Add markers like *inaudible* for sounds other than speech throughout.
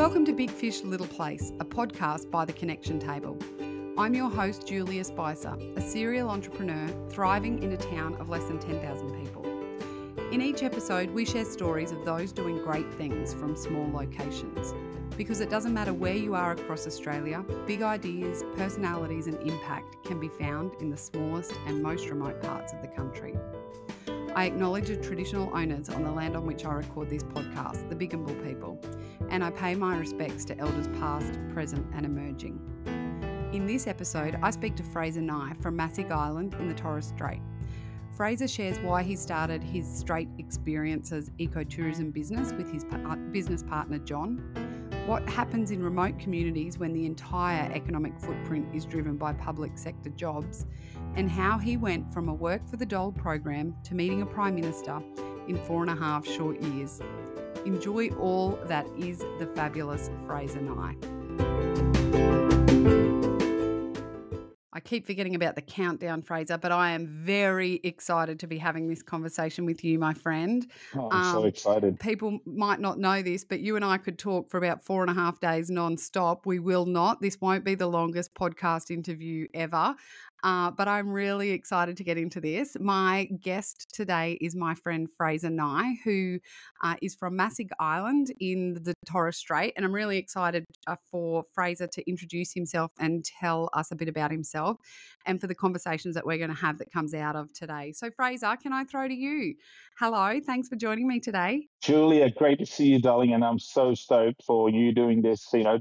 Welcome to Big Fish Little Place, a podcast by The Connection Table. I'm your host, Julia Spicer, a serial entrepreneur thriving in a town of less than 10,000 people. In each episode, we share stories of those doing great things from small locations. Because it doesn't matter where you are across Australia, big ideas, personalities, and impact can be found in the smallest and most remote parts of the country. I acknowledge the traditional owners on the land on which I record this podcast, the Bigambul people, and I pay my respects to elders past, present, and emerging. In this episode, I speak to Fraser Nai from Masig Island in the Torres Strait. Fraser shares why he started his Strait Experiences ecotourism business with his uh, business partner John, what happens in remote communities when the entire economic footprint is driven by public sector jobs, and how he went from a work for the dole program to meeting a Prime Minister in four and a half short years. Enjoy all that is the fabulous Fraser Nai. I keep forgetting about the countdown, Fraser, but I am very excited to be having this conversation with you, my friend. Oh, I'm um, so excited. People might not know this, but you and I could talk for about four and a half days non-stop. We will not. This won't be the longest podcast interview ever. Uh, but I'm really excited to get into this. My guest today is my friend Fraser Nai, who uh, is from Masig Island in the Torres Strait. And I'm really excited uh, for Fraser to introduce himself and tell us a bit about himself and for the conversations that we're going to have that comes out of today. So, Fraser, can I throw to you? Hello, thanks for joining me today. Julia, great to see you, darling. And I'm so stoked for you doing this, you know,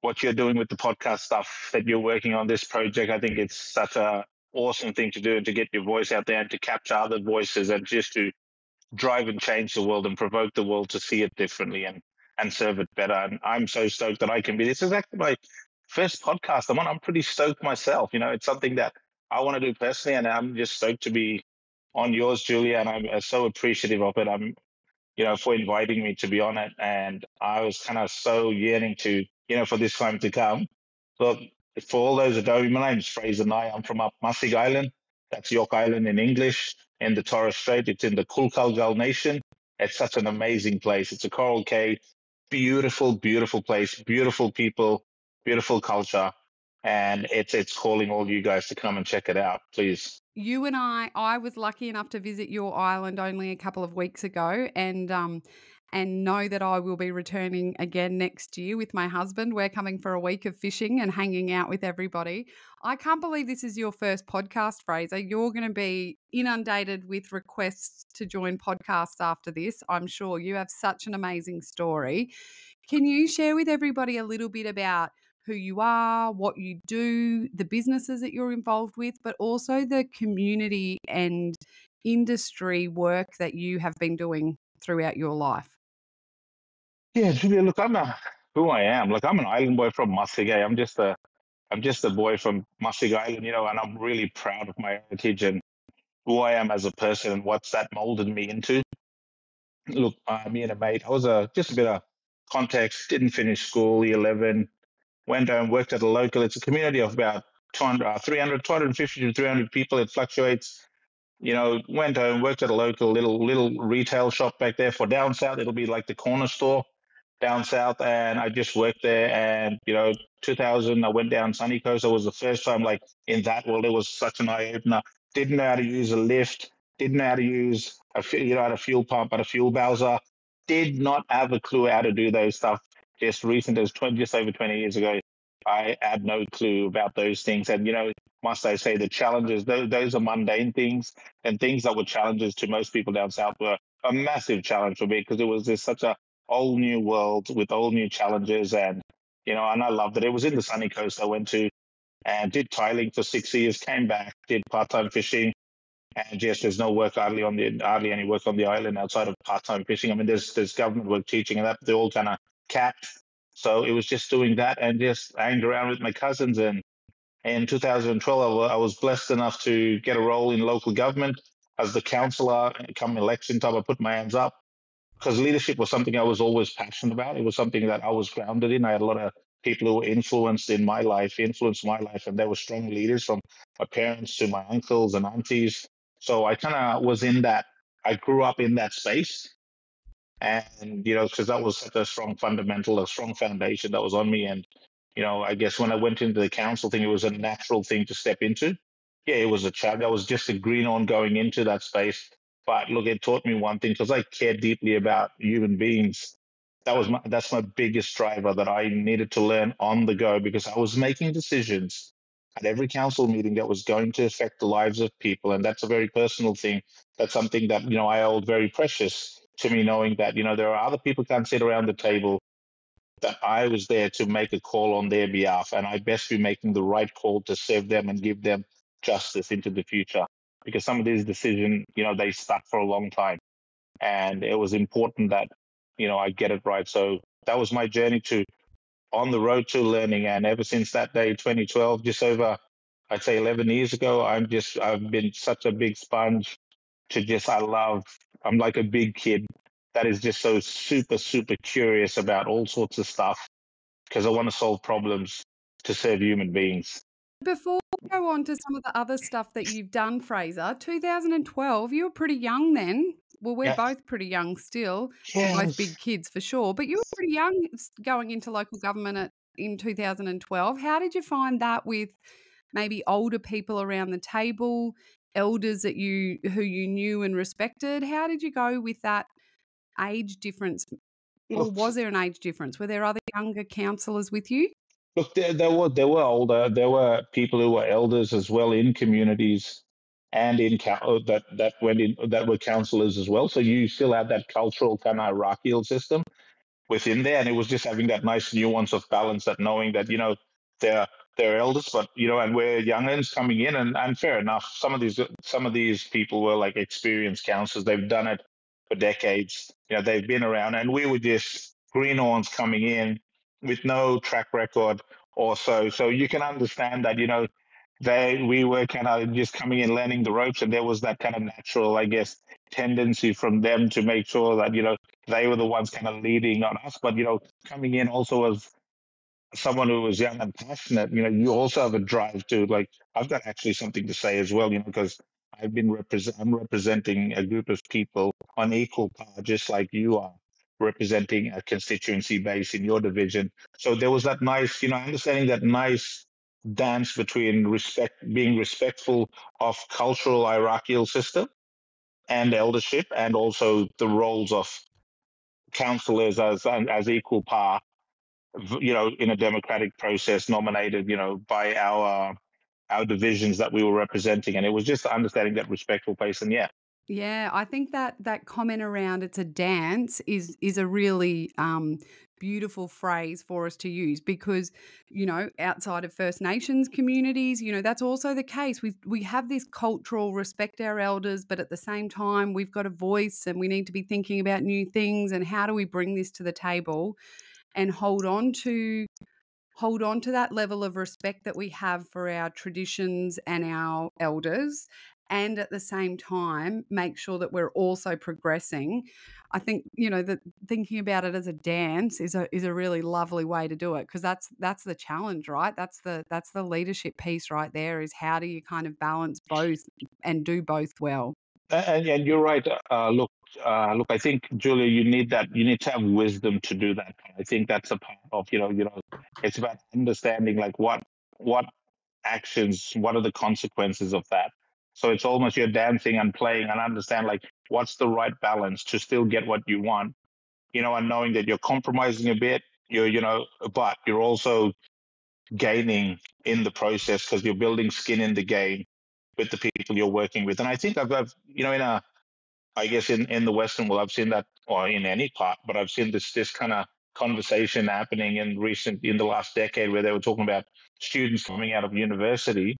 what you're doing with the podcast stuff that you're working on this project. I think it's such a awesome thing to do and to get your voice out there and to capture other voices and just to drive and change the world and provoke the world to see it differently and and serve it better. And I'm so stoked that I can be. This is actually my first podcast I'm on. I'm pretty stoked myself. You know, it's something that I want to do personally, and I'm just stoked to be on yours, Julia. And I'm uh, so appreciative of it. I'm, you know, for inviting me to be on it. And I was kind of so yearning to you know, for this time to come. But for all those that don't, my name is Fraser Nai. I'm from up Masig Island. That's York Island in English in the Torres Strait. It's in the Kulkalgal Nation. It's such an amazing place. It's a coral cay, beautiful, beautiful place, beautiful people, beautiful culture. And it's it's calling all you guys to come and check it out, please. You and I, I was lucky enough to visit your island only a couple of weeks ago, and um, and know that I will be returning again next year with my husband. We're coming for a week of fishing and hanging out with everybody. I can't believe this is your first podcast, Fraser. You're going to be inundated with requests to join podcasts after this. I'm sure you have such an amazing story. Can you share with everybody a little bit about who you are, what you do, the businesses that you're involved with, but also the community and industry work that you have been doing throughout your life? Yeah, Julia, look, I'm a, who I am. Like I'm an island boy from Masig. I'm just a I'm just a boy from Masig Island, you know, and I'm really proud of my heritage and who I am as a person and what's that molded me into. Look, uh, me and a mate, I was a, just a bit of context, didn't finish school, year 11, went and worked at a local, it's a community of about 200, uh, 300, 250 to 300 people. It fluctuates. You know, went home, worked at a local little little retail shop back there for down south. It'll be like the corner store down south and I just worked there. And, you know, 2000, I went down Sunny Coast. It was the first time, like, in that world, it was such an eye opener. Didn't know how to use a lift, didn't know how to use a, you know, a fuel pump and a fuel bowser. Did not have a clue how to do those stuff. Just recent as 20, just over 20 years ago, I had no clue about those things. And, you know, must I say the challenges, those, those are mundane things and things that were challenges to most people down south were a massive challenge for me because it was just such a whole new world with all new challenges. And, you know, and I loved it. It was in the sunny coast I went to and did tiling for six years, came back, did part time fishing. And yes, there's no work hardly on the hardly any work on the island outside of part time fishing. I mean, there's there's government work teaching and that they're all kind of capped. So it was just doing that and just hanging around with my cousins. And in 2012, I was blessed enough to get a role in local government as the councillor. Come election time, I put my hands up because leadership was something I was always passionate about. It was something that I was grounded in. I had a lot of people who were influenced in my life, influenced my life, and they were strong leaders from my parents to my uncles and aunties. So I kind of was in that. I grew up in that space. And, you know, because that was such a strong fundamental, a strong foundation that was on me. And, you know, I guess when I went into the council thing, it was a natural thing to step into. Yeah, it was a challenge. I was just a green on going into that space. But look, it taught me one thing because I care deeply about human beings. That was my, that's my biggest driver that I needed to learn on the go because I was making decisions at every council meeting that was going to affect the lives of people. And that's a very personal thing. That's something that, you know, I hold very precious to me, knowing that, you know, there are other people can't sit around the table that I was there to make a call on their behalf. And I best be making the right call to serve them and give them justice into the future. Because some of these decisions, you know, they stuck for a long time. And it was important that, you know, I get it right. So that was my journey to on the road to learning. And ever since that day, 2012, just over, I'd say 11 years ago, I'm just, I've been such a big sponge to just, I love, I'm like a big kid that is just so super, super curious about all sorts of stuff because I want to solve problems to serve human beings. Before we go on to some of the other stuff that you've done, Fraser, 2012, you were pretty young then. Well, we're yeah. both pretty young still, yes. both big kids for sure. But you were pretty young going into local government at, in 2012. How did you find that with maybe older people around the table, elders that you who you knew and respected? How did you go with that age difference? Or was there an age difference? Were there other younger councillors with you? Look, there, there were there were older, there were people who were elders as well in communities and in uh, that that went in that were councillors as well. So you still had that cultural kind of hierarchical system within there, and it was just having that nice nuance of balance, that knowing that you know they're they're elders, but you know, and we're youngins coming in, and and fair enough. Some of these some of these people were like experienced councillors; they've done it for decades. You know, they've been around, and we were just greenhorns coming in with no track record or so. So you can understand that you know they we were kind of just coming in learning the ropes and there was that kind of natural i guess tendency from them to make sure that you know they were the ones kind of leading on us but you know coming in also as someone who was young and passionate you know you also have a drive to like i've got actually something to say as well you know because i've been represent i'm representing a group of people on equal par just like you are representing a constituency base in your division so there was that nice you know understanding that nice dance between respect, being respectful of cultural hierarchical system and eldership, and also the roles of councillors as as equal par, you know, in a democratic process, nominated, you know, by our our divisions that we were representing, and it was just understanding that respectful pace. And yeah, yeah, I think that that comment around it's a dance is is a really um, beautiful phrase for us to use because you know outside of First Nations communities, you know that's also the case. We we have this cultural respect our elders, but at the same time we've got a voice and we need to be thinking about new things and how do we bring this to the table and hold on to hold on to that level of respect that we have for our traditions and our elders and at the same time make sure that we're also progressing. I think you know that thinking about it as a dance is a is a really lovely way to do it because that's that's the challenge right? That's the that's the leadership piece right there is how do you kind of balance both and do both well? And, and you're right uh, look uh, look i think julia you need that you need to have wisdom to do that. I think that's a part of you know you know it's about understanding like what what actions what are the consequences of that so it's almost you're dancing and playing and understand like what's the right balance to still get what you want, you know, and knowing that you're compromising a bit, you're, you know, but you're also gaining in the process because you're building skin in the game with the people you're working with. And I think I've, I've you know, in a, I guess in, in the Western world, I've seen that, or in any part, but I've seen this this kind of conversation happening in recent in the last decade where they were talking about students coming out of university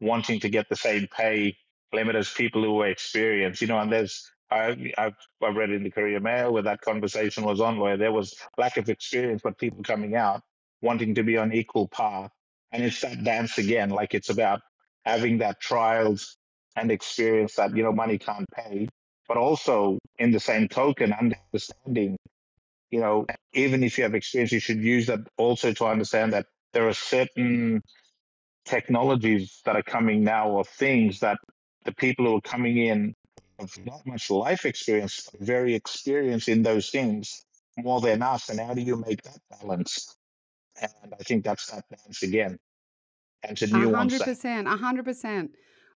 wanting to get the same pay limit as people who are experienced, you know, and there's I, I've, I've read in the Courier Mail where that conversation was on, where there was lack of experience, but people coming out wanting to be on equal par. And it's that dance again, like it's about having that trials and experience that, you know, money can't pay, but also in the same token, understanding, you know, even if you have experience, you should use that also to understand that there are certain technologies that are coming now or things that the people who are coming in have not much life experience, very experienced in those things more than us. And how do you make that balance? And I think that's that balance again. And to nuance hundred percent, a hundred percent.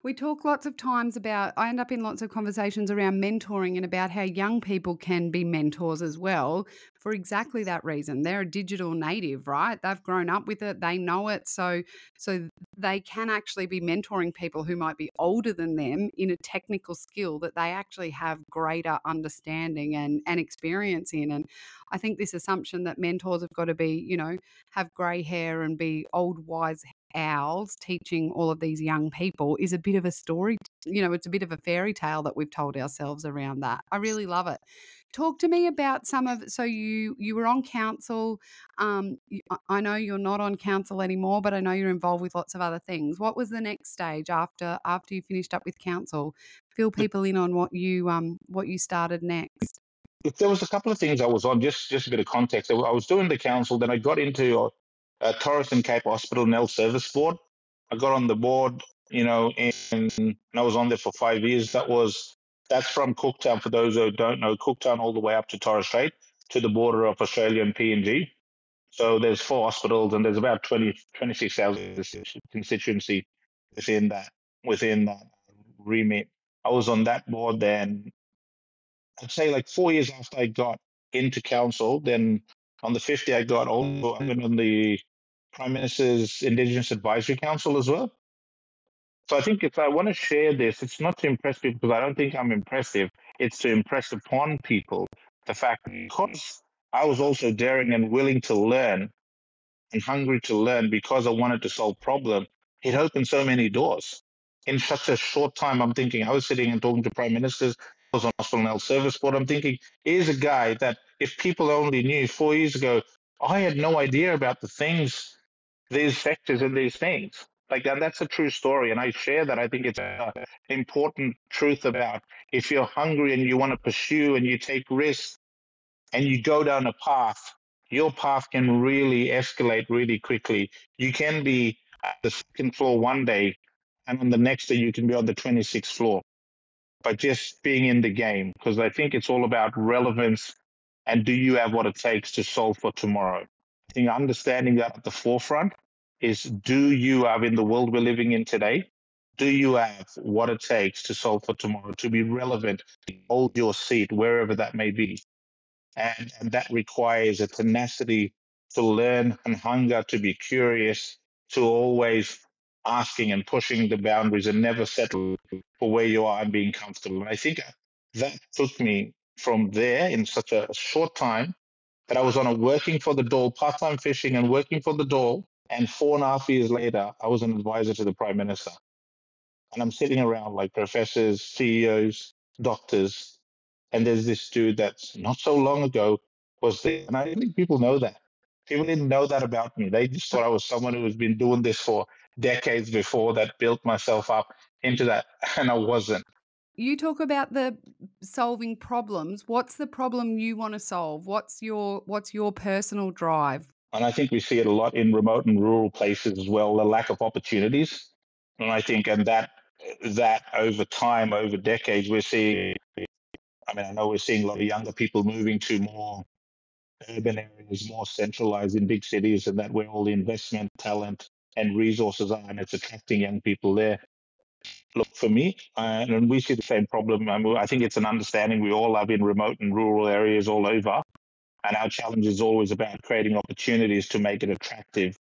We talk lots of times about, I end up in lots of conversations around mentoring and about how young people can be mentors as well for exactly that reason. They're a digital native, right? They've grown up with it, they know it. So, so they can actually be mentoring people who might be older than them in a technical skill that they actually have greater understanding and, and experience in. And I think this assumption that mentors have got to be, you know, have grey hair and be old, wise owls teaching all of these young people is a bit of a story. You know, it's a bit of a fairy tale that we've told ourselves around that. I really love it. Talk to me about some of. So you you were on council. Um, I know you're not on council anymore, but I know you're involved with lots of other things. What was the next stage after after you finished up with council? Fill people in on what you um what you started next. If there was a couple of things I was on. Just just a bit of context. I was doing the council, then I got into uh, Torres and Cape Hospital Nel Service Board. I got on the board, you know, and I was on there for five years. That was that's from Cooktown. For those who don't know, Cooktown all the way up to Torres Strait to the border of Australia and PNG. So there's four hospitals and there's about 20, 26,000 constituency within that within that remit. I was on that board then. I'd say like four years after I got into council, then on the 50 I got also on the Prime Minister's Indigenous Advisory Council as well. So I think if I want to share this, it's not to impress people because I don't think I'm impressive. It's to impress upon people the fact that because I was also daring and willing to learn and hungry to learn because I wanted to solve problem. It opened so many doors in such a short time. I'm thinking I was sitting and talking to prime ministers. I was on hospital health service board. I'm thinking here's a guy that if people only knew four years ago, I had no idea about the things these sectors and these things. Like and that's a true story, and I share that. I think it's an important truth about if you're hungry and you want to pursue and you take risks and you go down a path, your path can really escalate really quickly. You can be at the second floor one day, and on the next day you can be on the 26th floor by just being in the game. Because I think it's all about relevance and do you have what it takes to solve for tomorrow understanding that at the forefront is do you have in the world we're living in today, do you have what it takes to solve for tomorrow, to be relevant, to hold your seat wherever that may be? And, and that requires a tenacity to learn and hunger to be curious, to always asking and pushing the boundaries and never settle for where you are and being comfortable. And I think that took me from there in such a short time that I was on a working for the Dole, part time fishing and working for the Dole. And four and a half years later, I was an advisor to the Prime Minister. And I'm sitting around like professors, CEOs, doctors. And there's this dude that's not so long ago was there. And I think people know that. People didn't know that about me. They just thought I was someone who has been doing this for decades before that built myself up into that. And I wasn't you talk about the solving problems what's the problem you want to solve? What's your what's your personal drive? And i think we see it a lot in remote and rural places as well the lack of opportunities. And i think and that that over time over decades we're seeing i mean i know we're seeing a lot of younger people moving to more urban areas more centralized in big cities and that where all the investment talent and resources are and it's attracting young people there look for me, uh, and we see the same problem. I think it's an understanding we all have in remote and rural areas all over. And our challenge is always about creating opportunities to make it attractive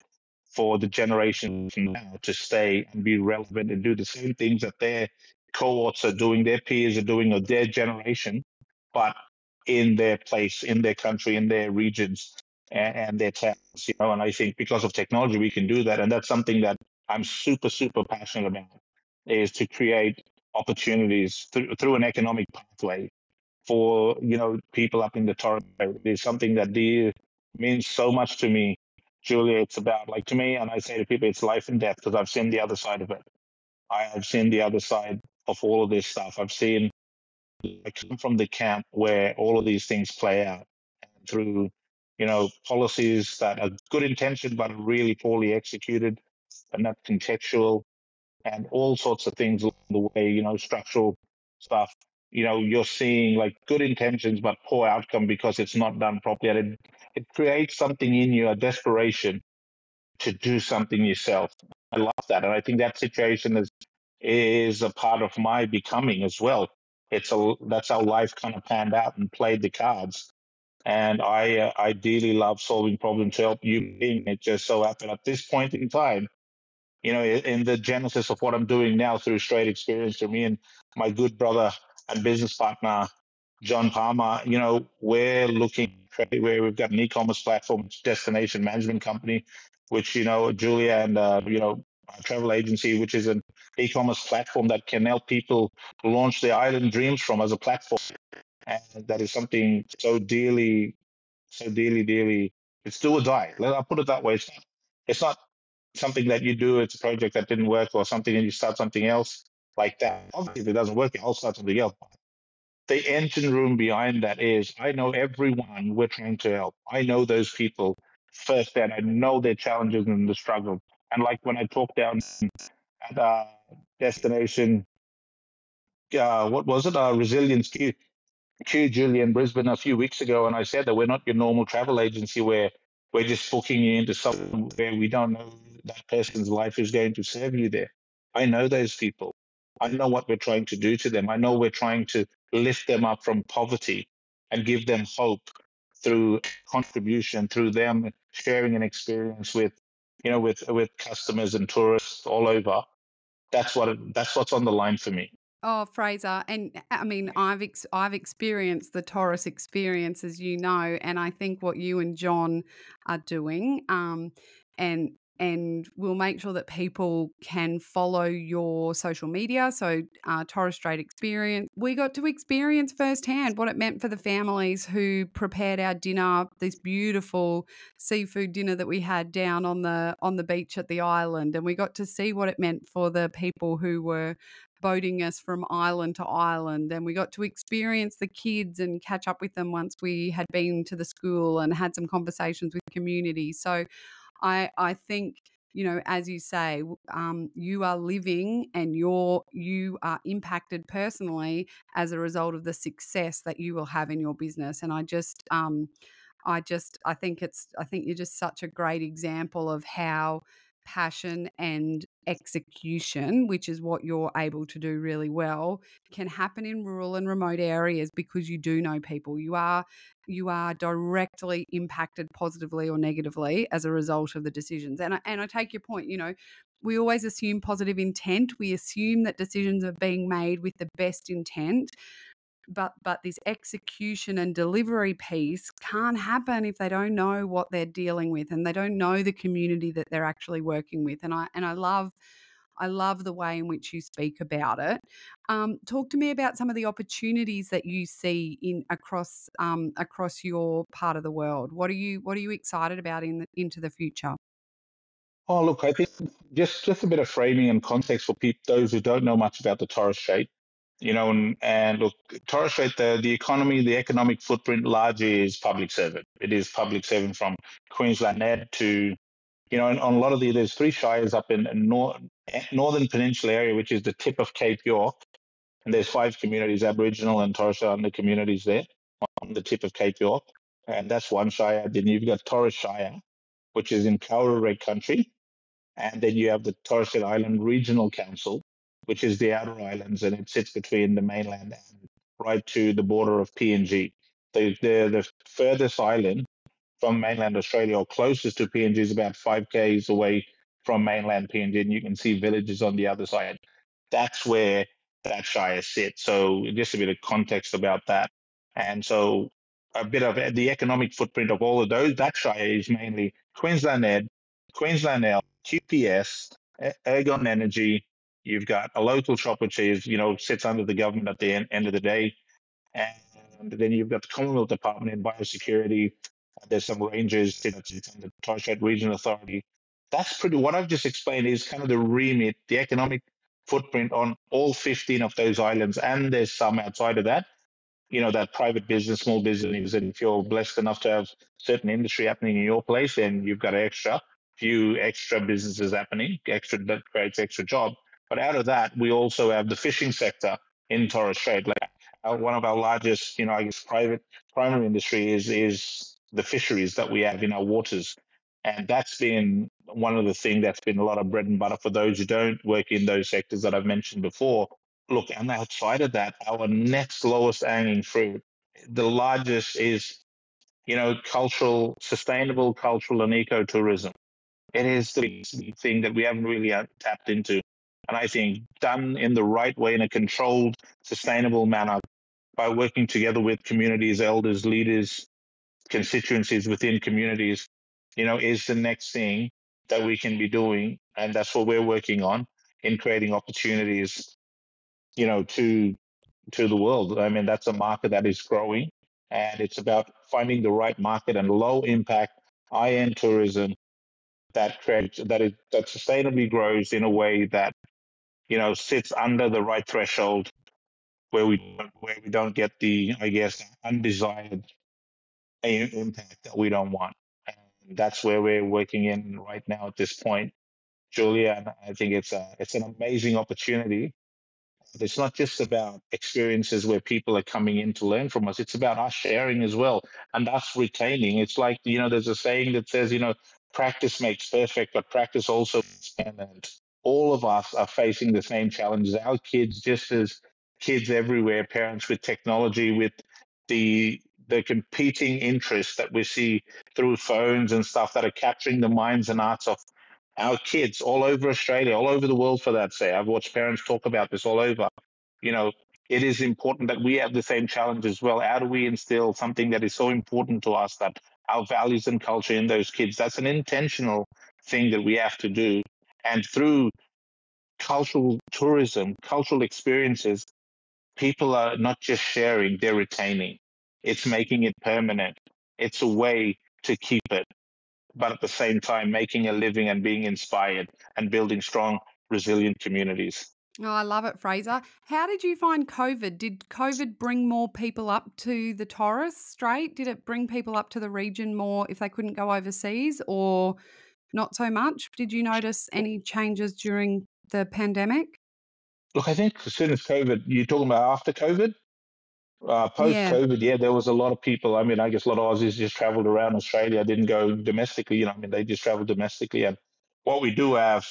for the generation now to stay and be relevant and do the same things that their cohorts are doing, their peers are doing, or their generation, but in their place, in their country, in their regions, and, and their towns. You know, and I think because of technology, we can do that, and that's something that I'm super, super passionate about is to create opportunities through, through an economic pathway for you know people up in the Torres. It is something that deer means so much to me, Julia. It's about like to me, and I say to people, it's life and death because I've seen the other side of it. I have seen the other side of all of this stuff. I've seen I come from the camp where all of these things play out through, you know, policies that are good intentioned but really poorly executed and not contextual and all sorts of things along the way, you know, structural stuff. you know, you're seeing like good intentions but poor outcome because it's not done properly. And it, it creates something in you, a desperation to do something yourself. I love that. And I think that situation is is a part of my becoming as well. It's a that's how life kind of panned out and played the cards. And I uh, ideally love solving problems to help you. It just so happened at this point in time, you know, in the genesis of what I'm doing now through Strait Experience through me and my good brother and business partner, John Palmer, you know, we're looking where we've got an e-commerce platform, destination management company, which, you know, Julia and, uh, you know, travel agency, which is an e-commerce platform that can help people launch their island dreams from as a platform. And that is something so dearly, so dearly, dearly, it's do or die. I'll put it that way. It's not, it's not something that you do, it's a project that didn't work or something and you start something else like that. Obviously, if it doesn't work, I'll start something else. The engine room behind that is I know everyone we're trying to help. I know those people first firsthand. I know their challenges and the struggle. And like when I talk down at uh, destination, uh, what was it? Uh, Resilience Q, Q Julian Brisbane a few weeks ago, and I said that we're not your normal travel agency where we're just booking you into somewhere we don't know that person's life is going to serve you there. I know those people. I know what we're trying to do to them. I know we're trying to lift them up from poverty and give them hope through contribution, through them sharing an experience with, you know, with with customers and tourists all over. That's what that's what's on the line for me. Oh, Fraser, and I mean, I've ex- I've experienced the Torres experience, as you know, and I think what you and John are doing, um, and and we'll make sure that people can follow your social media. So, uh, Torres Strait Experience. We got to experience firsthand what it meant for the families who prepared our dinner, this beautiful seafood dinner that we had down on the on the beach at the island, and we got to see what it meant for the people who were boating us from island to island and we got to experience the kids and catch up with them once we had been to the school and had some conversations with community so I I think you know as you say um, you are living and you're you are impacted personally as a result of the success that you will have in your business and i just um, i just i think it's i think you're just such a great example of how passion and execution, which is what you're able to do really well, can happen in rural and remote areas because you do know people. You are you are directly impacted positively or negatively as a result of the decisions. And I, and I take your point, you know, we always assume positive intent. We assume that decisions are being made with the best intent but but this execution and delivery piece can't happen if they don't know what they're dealing with and they don't know the community that they're actually working with and i and i love I love the way in which you speak about it. Um, talk to me about some of the opportunities that you see in across um, across your part of the world. What are you What are you excited about in the, into the future? Oh, look, I think just just a bit of framing and context for people, those who don't know much about the Torres Strait you know, and, and look, Torres Strait, the, the economy, the economic footprint largely is public servant. It is public servant from Queensland Ed to, you know, on a lot of the, there's three shires up in nor, northern peninsula area, which is the tip of Cape York. And there's five communities, Aboriginal and Torres Strait Islander communities there on the tip of Cape York. And that's one shire. Then you've got Torres Shire, which is in Cowra country. And then you have the Torres Strait Island Regional Council, which is the outer islands, and it sits between the mainland and right to the border of PNG. The, the, the furthest island from mainland Australia or closest to PNG is about 5 k's away from mainland PNG, and you can see villages on the other side. That's where that shire sits. So just a bit of context about that. And so a bit of the economic footprint of all of those, that shire is mainly Queensland Ed, Queensland L, QPS, Ergon Energy, You've got a local shop, which is, you know, sits under the government at the end, end of the day. And then you've got the Commonwealth Department in Biosecurity. There's some rangers, you know, the Strait Regional Authority. That's pretty, what I've just explained is kind of the remit, the economic footprint on all 15 of those islands. And there's some outside of that, you know, that private business, small business. And if you're blessed enough to have certain industry happening in your place, then you've got extra, few extra businesses happening, extra that creates extra job. But out of that, we also have the fishing sector in Torres Strait. Like our, one of our largest, you know, I guess private primary industry is is the fisheries that we have in our waters, and that's been one of the things that's been a lot of bread and butter for those who don't work in those sectors that I've mentioned before. Look, and outside of that, our next lowest hanging fruit, the largest is, you know, cultural, sustainable cultural and ecotourism. It is the thing that we haven't really uh, tapped into. And I think done in the right way, in a controlled, sustainable manner, by working together with communities, elders, leaders, constituencies within communities, you know, is the next thing that we can be doing. And that's what we're working on in creating opportunities, you know, to to the world. I mean, that's a market that is growing and it's about finding the right market and low impact high-end tourism that creates that is that sustainably grows in a way that you know sits under the right threshold where we where we don't get the I guess undesired impact that we don't want. And that's where we're working in right now at this point, Julia. I think it's a it's an amazing opportunity. It's not just about experiences where people are coming in to learn from us. It's about us sharing as well and us retaining. It's like, you know, there's a saying that says, you know, practice makes perfect, but practice also and all of us are facing the same challenges. Our kids, just as kids everywhere, parents with technology, with the the competing interests that we see through phones and stuff that are capturing the minds and hearts of our kids all over Australia, all over the world for that say. I've watched parents talk about this all over. You know, it is important that we have the same challenge as well. How do we instill something that is so important to us that our values and culture in those kids? That's an intentional thing that we have to do. And through cultural tourism, cultural experiences, people are not just sharing, they're retaining. It's making it permanent. It's a way to keep it, but at the same time, making a living and being inspired and building strong, resilient communities. Oh, I love it, Fraser. How did you find COVID? Did COVID bring more people up to the Torres Strait? Did it bring people up to the region more if they couldn't go overseas or not so much? Did you notice any changes during the pandemic? Look, I think as soon as COVID, you're talking about after COVID? Uh, Post COVID, yeah. yeah. there was a lot of people. I mean, I guess a lot of Aussies just traveled around Australia, didn't go domestically. You know, I mean, they just traveled domestically. And what we do have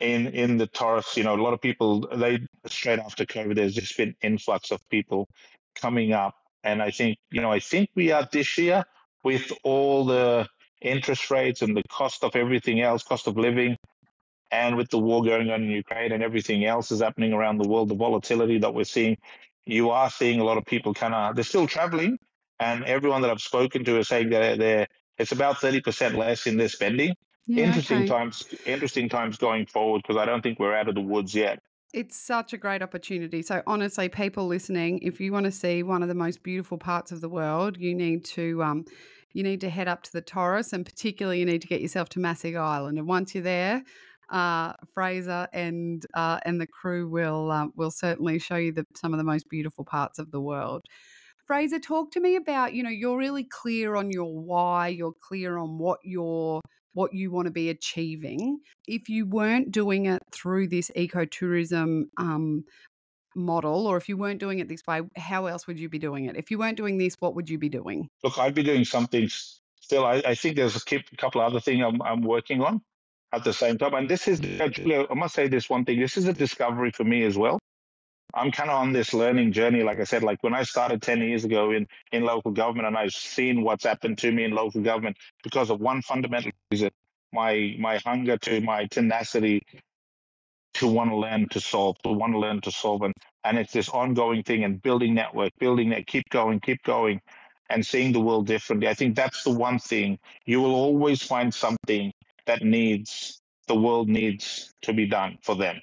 in in the Torres, you know, a lot of people. They straight after COVID, there's just been influx of people coming up, and I think you know, I think we are this year with all the interest rates and the cost of everything else, cost of living, and with the war going on in Ukraine and everything else is happening around the world, the volatility that we're seeing, you are seeing a lot of people kind of, they're still traveling. And everyone that I've spoken to is saying that they're, it's about 30% less in their spending. Yeah, interesting okay. times, interesting times going forward because I don't think we're out of the woods yet. It's such a great opportunity. So, honestly, people listening, if you want to see one of the most beautiful parts of the world, you need to um, you need to head up to the Torres, and particularly you need to get yourself to Masig Island. And once you're there, uh, Fraser and uh, and the crew will uh, will certainly show you the, some of the most beautiful parts of the world. Fraser, talk to me about you know you're really clear on your why. You're clear on what you're what you want to be achieving. If you weren't doing it through this ecotourism um, model, or if you weren't doing it this way, how else would you be doing it? If you weren't doing this, what would you be doing? Look, I'd be doing something still. I, I think there's a couple of other things I'm, I'm working on at the same time. And this is, Julia, I must say this one thing. This is a discovery for me as well. I'm kind of on this learning journey. Like I said, like when I started 10 years ago in, in local government and I've seen what's happened to me in local government because of one fundamental reason, my, my hunger to my tenacity to want to learn to solve, to want to learn to solve. And, and it's this ongoing thing and building network, building that, keep going, keep going and seeing the world differently. I think that's the one thing. You will always find something that needs the world needs to be done for them.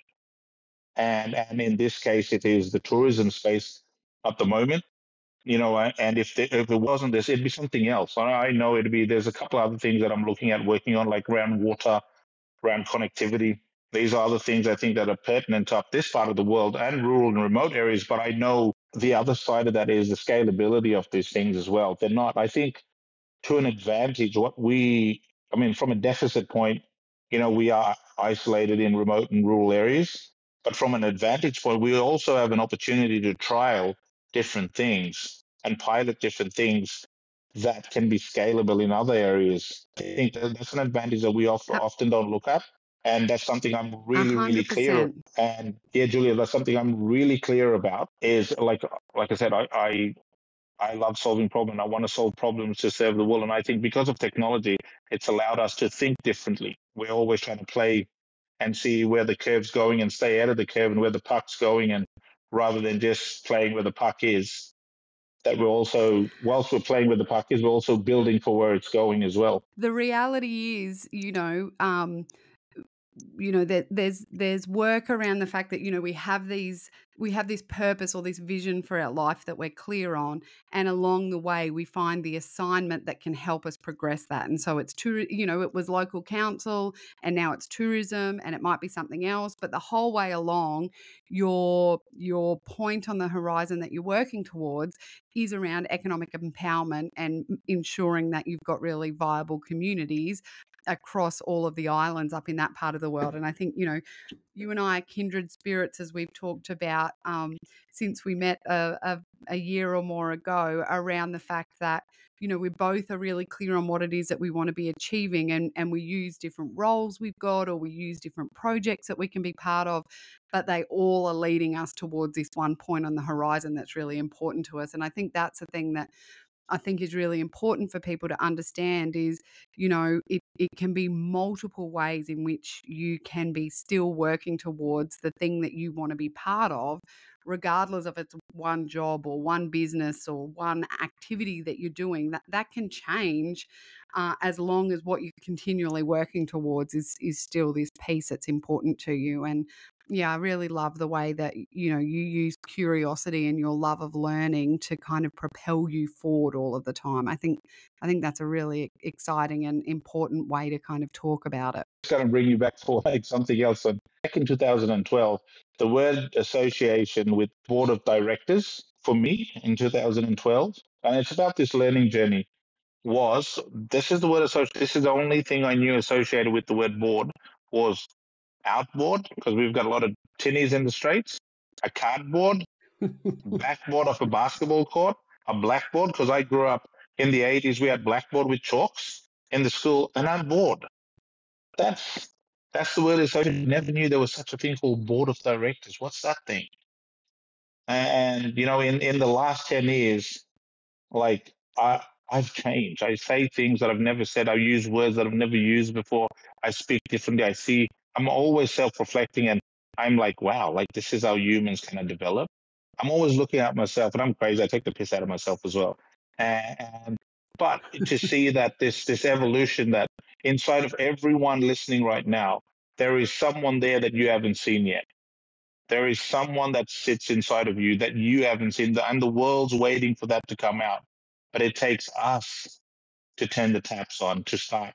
And and in this case, it is the tourism space at the moment. You know, and if the, if it wasn't this, it'd be something else. I know it'd be. There's a couple other things that I'm looking at working on, like around water, around connectivity. These are the things I think that are pertinent up this part of the world and rural and remote areas. But I know the other side of that is the scalability of these things as well. They're not. I think to an advantage, what we I mean, from a deficit point, you know, we are isolated in remote and rural areas. But from an advantage point, we also have an opportunity to trial different things and pilot different things that can be scalable in other areas. I think that's an advantage that we often, often don't look at. And that's something I'm really, 100%. really clear. And yeah, Julia, that's something I'm really clear about. Is like, like I said, I, I, I love solving problems. I want to solve problems to serve the world. And I think because of technology, it's allowed us to think differently. We're always trying to play and see where the curve's going and stay out of the curve and where the puck's going. And rather than just playing where the puck is, that we're also, whilst we're playing with the puck, is we're also building for where it's going as well. The reality is, you know, um, you know that there's there's work around the fact that you know we have these we have this purpose or this vision for our life that we're clear on and along the way we find the assignment that can help us progress that. And so it's to you know it was local council and now it's tourism and it might be something else but the whole way along your your point on the horizon that you're working towards is around economic empowerment and ensuring that you've got really viable communities across all of the islands up in that part of the world. And I think, you know, you and I are kindred spirits as we've talked about um, since we met a, a, a year or more ago around the fact that, you know, we both are really clear on what it is that we want to be achieving and, and we use different roles we've got or we use different projects that we can be part of, but they all are leading us towards this one point on the horizon that's really important to us. And I think that's the thing that I think is really important for people to understand is, you know, it, it can be multiple ways in which you can be still working towards the thing that you want to be part of, regardless of it's one job or one business or one activity that you're doing. That that can change uh, as long as what you're continually working towards is is still this piece that's important to you. And yeah, I really love the way that you know you use curiosity and your love of learning to kind of propel you forward all of the time. I think I think that's a really exciting and important way to kind of talk about it. It's going to bring you back *laughs* for like something else. Back in 2012, the word association with board of directors for me in 2012, and it's about this learning journey. Was this is the word association? This is the only thing I knew associated with the word board was outboard because we've got a lot of tinnies in the streets, a cardboard, *laughs* backboard of a basketball court, a blackboard because I grew up in the 80s. We had blackboard with chalks in the school, and I'm bored. That's that's the word association. Never knew there was such a thing called board of directors. What's that thing? And you know, in in the last ten years, like I I've changed. I say things that I've never said. I use words that I've never used before. I speak differently. I see I'm always self-reflecting and I'm like, wow, like this is how humans kind of develop. I'm always looking at myself and I'm crazy. I take the piss out of myself as well. And but to see that this this evolution that inside of everyone listening right now, there is someone there that you haven't seen yet. There is someone that sits inside of you that you haven't seen, and the world's waiting for that to come out. But it takes us to turn the taps on, to start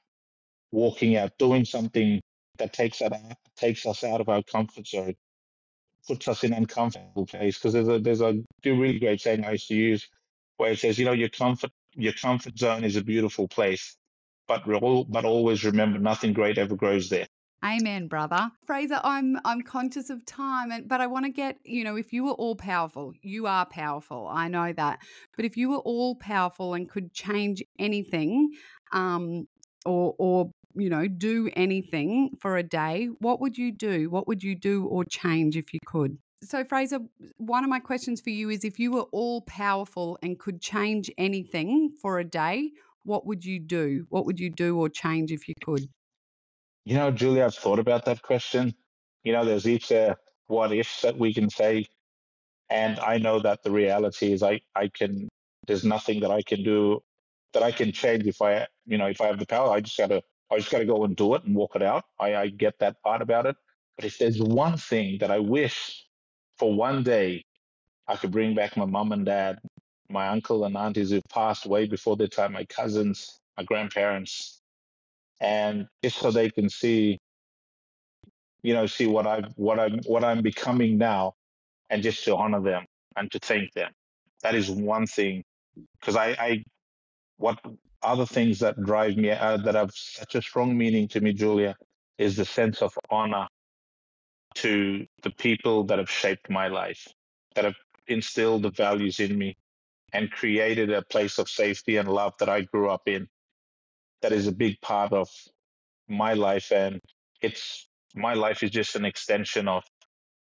walking out, doing something that takes that takes us out of our comfort zone, puts us in an uncomfortable place. Because there's a there's a really great saying I used to use where it says, you know, your comfort your comfort zone is a beautiful place, but but always remember nothing great ever grows there. Amen, brother. Fraser, I'm I'm conscious of time and but I want to get, you know, if you were all powerful, you are powerful. I know that. But if you were all powerful and could change anything, um, or or you know, do anything for a day, what would you do? What would you do or change if you could? So, Fraser, one of my questions for you is if you were all powerful and could change anything for a day, what would you do? What would you do or change if you could? You know, Julia, I've thought about that question. You know, there's each uh, what ifs that we can say. And I know that the reality is I, I can, there's nothing that I can do that I can change if I, you know, if I have the power. I just got to I just got to go and do it and walk it out. I, I get that part about it. But if there's one thing that I wish for one day I could bring back my mom and dad, my uncle and aunties who passed way before their time, my cousins, my grandparents, and just so they can see, you know, see what I've what I'm what I'm becoming now, and just to honor them and to thank them. That is one thing, because I, I what other things that drive me, uh, that have such a strong meaning to me, Julia, is the sense of honor to the people that have shaped my life, that have instilled the values in me and created a place of safety and love that I grew up in. That is a big part of my life. And it's my life is just an extension of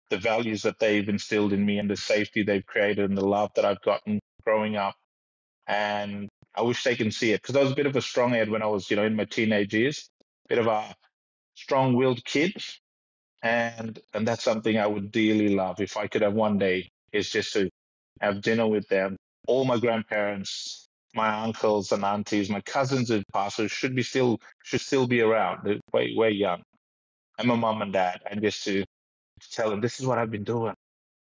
the values that they've instilled in me and the safety they've created and the love that I've gotten growing up. And I wish they can see it because I was a bit of a strong head when I was, you know, in my teenage years, bit of a strong-willed kid, and and that's something I would dearly love if I could have one day is just to have dinner with them, all my grandparents, my uncles and aunties, my cousins and pastors should be still should still be around. They're way way young, and my mom and dad, and just to to tell them this is what I've been doing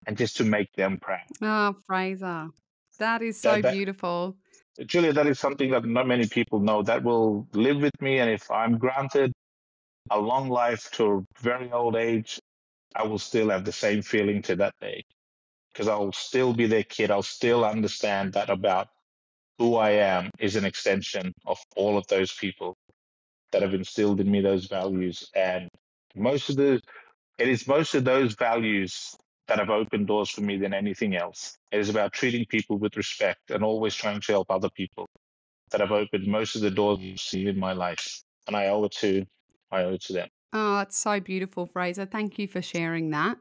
and just to make them proud. Oh, Fraser, that is so that, beautiful. Julia, that is something that not many people know. That will live with me. And if I'm granted a long life to a very old age, I will still have the same feeling to that day because I'll still be their kid. I'll still understand that about who I am is an extension of all of those people that have instilled in me those values. And most of the it is most of those values that have opened doors for me than anything else. It is about treating people with respect and always trying to help other people that have opened most of the doors I've seen in my life. And I owe it to I owe it to them. Oh, it's so beautiful, Fraser. Thank you for sharing that.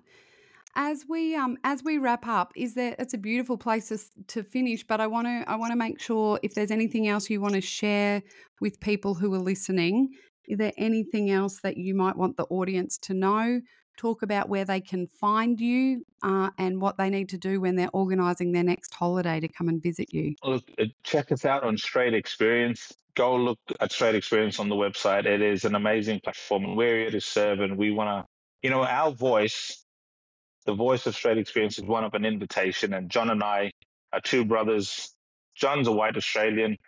As we um as we wrap up, is there it's a beautiful place to, to finish, but I want to I want to make sure if there's anything else you want to share with people who are listening, is there anything else that you might want the audience to know? Talk about where they can find you uh, and what they need to do when they're organising their next holiday to come and visit you. Look, uh, check us out on Strait Experience. Go look at Strait Experience on the website. It is an amazing platform, and we're here to serve. And we want to, you know, our voice, the voice of Strait Experience, is one of an invitation. And John and I are two brothers. John's a white Australian.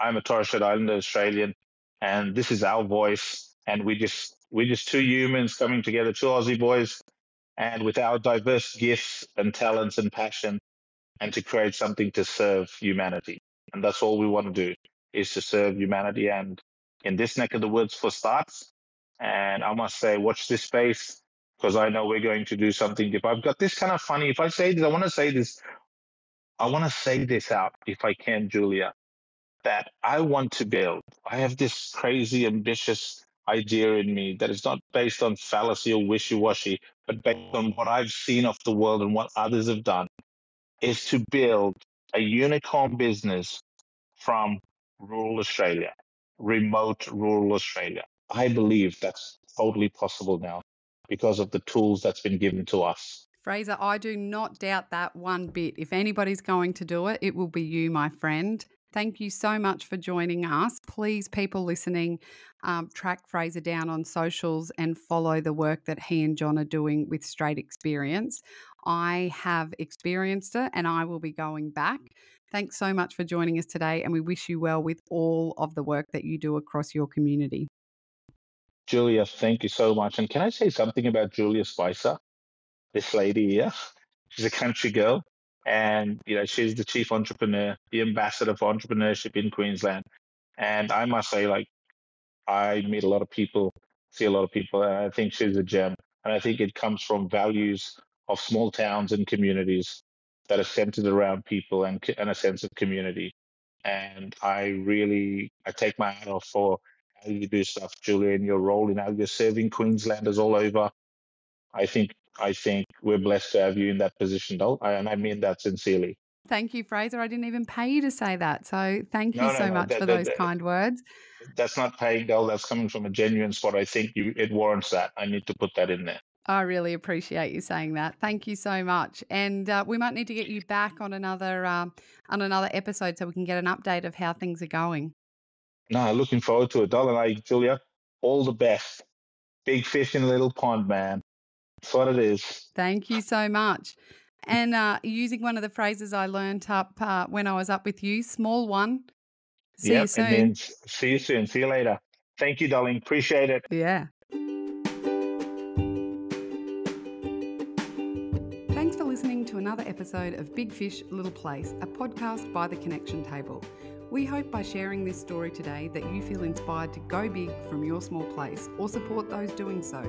I'm a Torres Strait Islander Australian, and this is our voice. And we just we're just two humans coming together, two Aussie boys, and with our diverse gifts and talents and passion, and to create something to serve humanity. And that's all we want to do is to serve humanity. And in this neck of the woods for starts, and I must say, watch this space because I know we're going to do something. If I've got this kind of funny, if I say this, I want to say this. I want to say this out if I can, Julia that I want to build. I have this crazy, ambitious idea in me that is not based on fallacy or wishy washy, but based on what I've seen of the world and what others have done, is to build a unicorn business from rural Australia, remote rural Australia. I believe that's totally possible now because of the tools that's been given to us. Fraser, I do not doubt that one bit. If anybody's going to do it, it will be you, my friend. Thank you so much for joining us. Please, people listening, um, track Fraser down on socials and follow the work that he and John are doing with Strait Experience. I have experienced it and I will be going back. Thanks so much for joining us today, and we wish you well with all of the work that you do across your community. Julia, thank you so much. And can I say something about Julia Spicer? This lady here, she's a country girl, and you know she's the chief entrepreneur, the ambassador for entrepreneurship in Queensland. And I must say, like, I meet a lot of people, see a lot of people, and I think she's a gem. And I think it comes from values of small towns and communities that are centered around people and, and a sense of community. And I really, I take my hat off for how you do stuff, Julia, in your role in how you're serving Queenslanders all over. I think, I think we're blessed to have you in that position, though, and I mean that sincerely. Thank you, Fraser. I didn't even pay you to say that. So thank you No, no, so no, much that- for that- those that- kind words. That's not paying, though. That's coming from a genuine spot. I think you, it warrants that. I need to put that in there. I really appreciate you saying that. Thank you so much. And uh, we might need to get you back on another um, on another episode so we can get an update of how things are going. No, looking forward to it, Doll and I, Julia. All the best. Big fish in a little pond, man. That's what it is. Thank you so much. And uh, using one of the phrases I learned up uh, when I was up with you, small one. See yep, you soon. It means see you soon. See you later. Thank you, darling. Appreciate it. Yeah. Thanks for listening to another episode of Big Fish, Little Place, a podcast by The Connection Table. We hope by sharing this story today that you feel inspired to go big from your small place or support those doing so.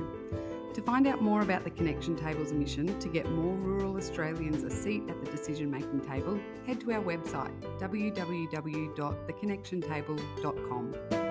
To find out more about the Connection Table's mission to get more rural Australians a seat at the decision making table, head to our website www.theconnectiontable.com.